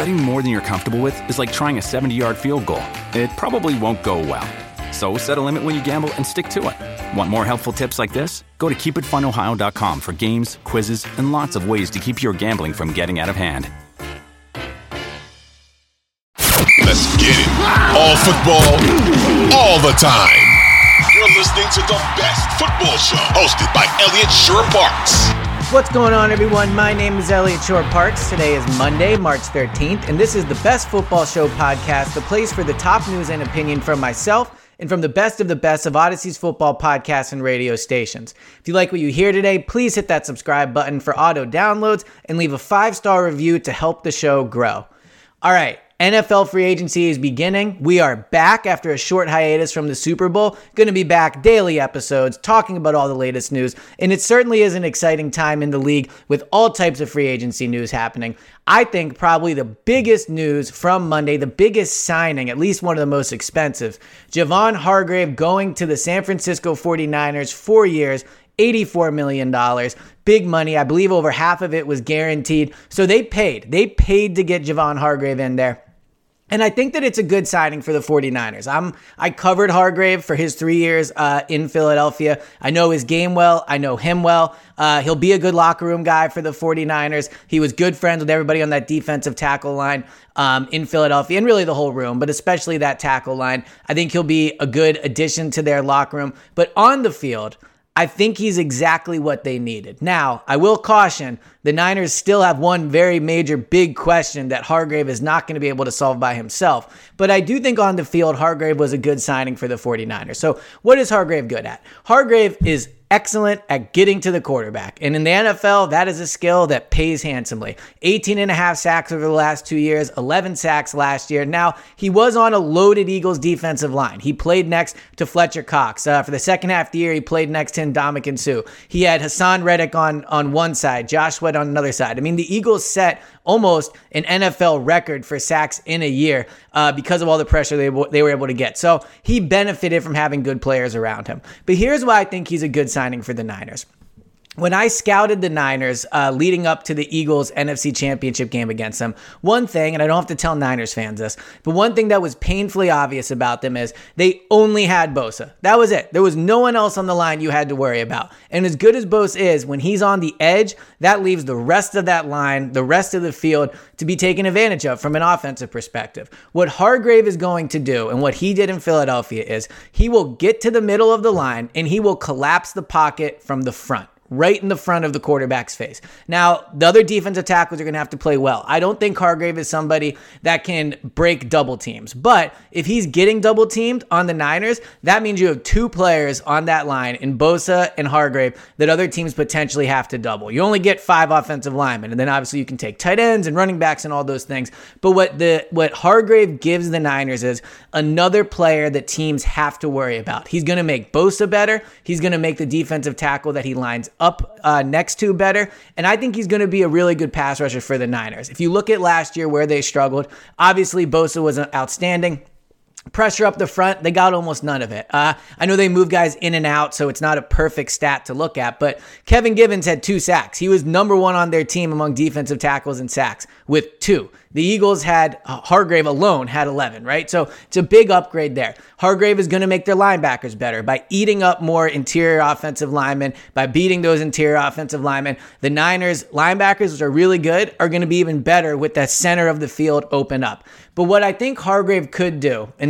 Betting more than you're comfortable with is like trying a 70 yard field goal. It probably won't go well. So set a limit when you gamble and stick to it. Want more helpful tips like this? Go to keepitfunohio.com for games, quizzes, and lots of ways to keep your gambling from getting out of hand. Let's get it. All football, all the time. You're listening to the best football show hosted by Elliot Parks. What's going on, everyone? My name is Elliot Shore Parks. Today is Monday, March 13th, and this is the Best Football Show podcast, the place for the top news and opinion from myself and from the best of the best of Audacy's football podcasts and radio stations. If you like what you hear today, please hit that subscribe button for auto downloads and leave a five star review to help the show grow. All right. NFL free agency is beginning. We are back after a short hiatus from the Super Bowl. Going to be back daily episodes talking about all the latest news. And it certainly is an exciting time in the league with all types of free agency news happening. I think probably the biggest news from Monday, the biggest signing, at least one of the most expensive, Javon Hargrave going to the San Francisco 49ers, four years, $84 million. Big money. I believe over half of it was guaranteed. So they paid. They paid to get Javon Hargrave in there. And I think that it's a good signing for the 49ers. I'm I covered Hargrave for his three years uh, in Philadelphia. I know his game well. I know him well. Uh, he'll be a good locker room guy for the 49ers. He was good friends with everybody on that defensive tackle line um, in Philadelphia and really the whole room, but especially that tackle line. I think he'll be a good addition to their locker room. But on the field, I think he's exactly what they needed. Now, I will caution the Niners still have one very major big question that Hargrave is not going to be able to solve by himself. But I do think on the field, Hargrave was a good signing for the 49ers. So, what is Hargrave good at? Hargrave is excellent at getting to the quarterback. And in the NFL, that is a skill that pays handsomely. 18 and a half sacks over the last two years, 11 sacks last year. Now, he was on a loaded Eagles defensive line. He played next to Fletcher Cox. Uh, for the second half of the year, he played next to Ndamukong Suh. He had Haason Reddick on, on one side, Josh Sweat on another side. I mean, the Eagles set almost an NFL record for sacks in a year uh, because of all the pressure they, they were able to get. So he benefited from having good players around him. But here's why I think he's a good signing for the Niners when I scouted the Niners uh, leading up to the Eagles NFC Championship game against them, one thing, and I don't have to tell Niners fans this, but one thing that was painfully obvious about them is they only had Bosa. That was it. There was no one else on the line you had to worry about. And as good as Bosa is, when he's on the edge, that leaves the rest of that line, the rest of the field to be taken advantage of from an offensive perspective. What Hargrave is going to do and what he did in Philadelphia is he will get to the middle of the line and he will collapse the pocket from the front right in the front of the quarterback's face. Now, the other defensive tackles are going to have to play well. I don't think Hargrave is somebody that can break double teams, but if he's getting double teamed on the Niners, that means you have two players on that line in Bosa and Hargrave that other teams potentially have to double. You only get five offensive linemen, and then obviously you can take tight ends and running backs and all those things. But what the what Hargrave gives the Niners is another player that teams have to worry about. He's going to make Bosa better. He's going to make the defensive tackle that he lines up uh, next to better. And I think he's going to be a really good pass rusher for the Niners. If you look at last year where they struggled, obviously Bosa was outstanding. Pressure up the front, they got almost none of it. Uh, I know they move guys in and out, so it's not a perfect stat to look at, but Kevin Givens had two sacks. He was number one on their team among defensive tackles and sacks with two. The Eagles had uh, Hargrave alone had 11, right? So it's a big upgrade there. Hargrave is going to make their linebackers better by eating up more interior offensive linemen, by beating those interior offensive linemen. The Niners linebackers, which are really good, are going to be even better with that center of the field open up. But what I think Hargrave could do, and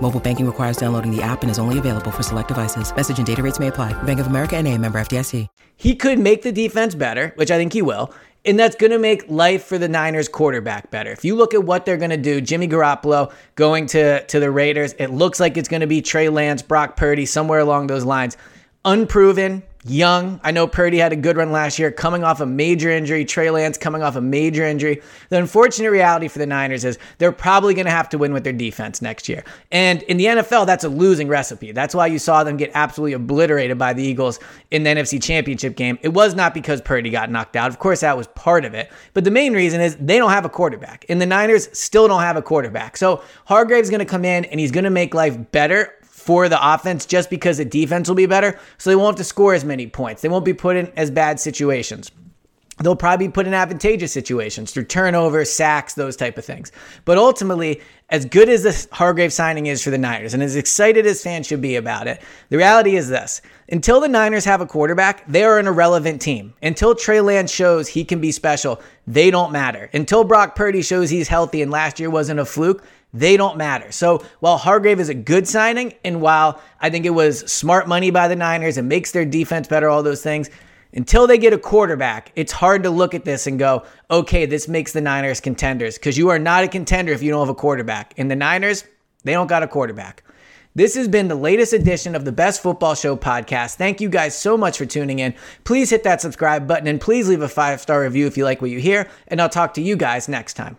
Mobile banking requires downloading the app and is only available for select devices. Message and data rates may apply. Bank of America and a member FDIC. He could make the defense better, which I think he will. And that's going to make life for the Niners quarterback better. If you look at what they're going to do, Jimmy Garoppolo going to, to the Raiders, it looks like it's going to be Trey Lance, Brock Purdy, somewhere along those lines. Unproven, young. I know Purdy had a good run last year, coming off a major injury. Trey Lance coming off a major injury. The unfortunate reality for the Niners is they're probably going to have to win with their defense next year. And in the NFL, that's a losing recipe. That's why you saw them get absolutely obliterated by the Eagles in the NFC Championship game. It was not because Purdy got knocked out. Of course, that was part of it. But the main reason is they don't have a quarterback. And the Niners still don't have a quarterback. So Hargrave's going to come in and he's going to make life better for the offense just because the defense will be better. So they won't have to score as many points. They won't be put in as bad situations. They'll probably be put in advantageous situations through turnovers, sacks, those type of things. But ultimately, as good as this Hargrave signing is for the Niners, and as excited as fans should be about it, the reality is this. Until the Niners have a quarterback, they are an irrelevant team. Until Trey Lance shows he can be special, they don't matter. Until Brock Purdy shows he's healthy and last year wasn't a fluke, they don't matter. So while Hargrave is a good signing, and while I think it was smart money by the Niners it makes their defense better, all those things, until they get a quarterback, it's hard to look at this and go, okay, this makes the Niners contenders because you are not a contender if you don't have a quarterback. And the Niners, they don't got a quarterback. This has been the latest edition of the Best Football Show podcast. Thank you guys so much for tuning in. Please hit that subscribe button and please leave a five star review if you like what you hear. And I'll talk to you guys next time.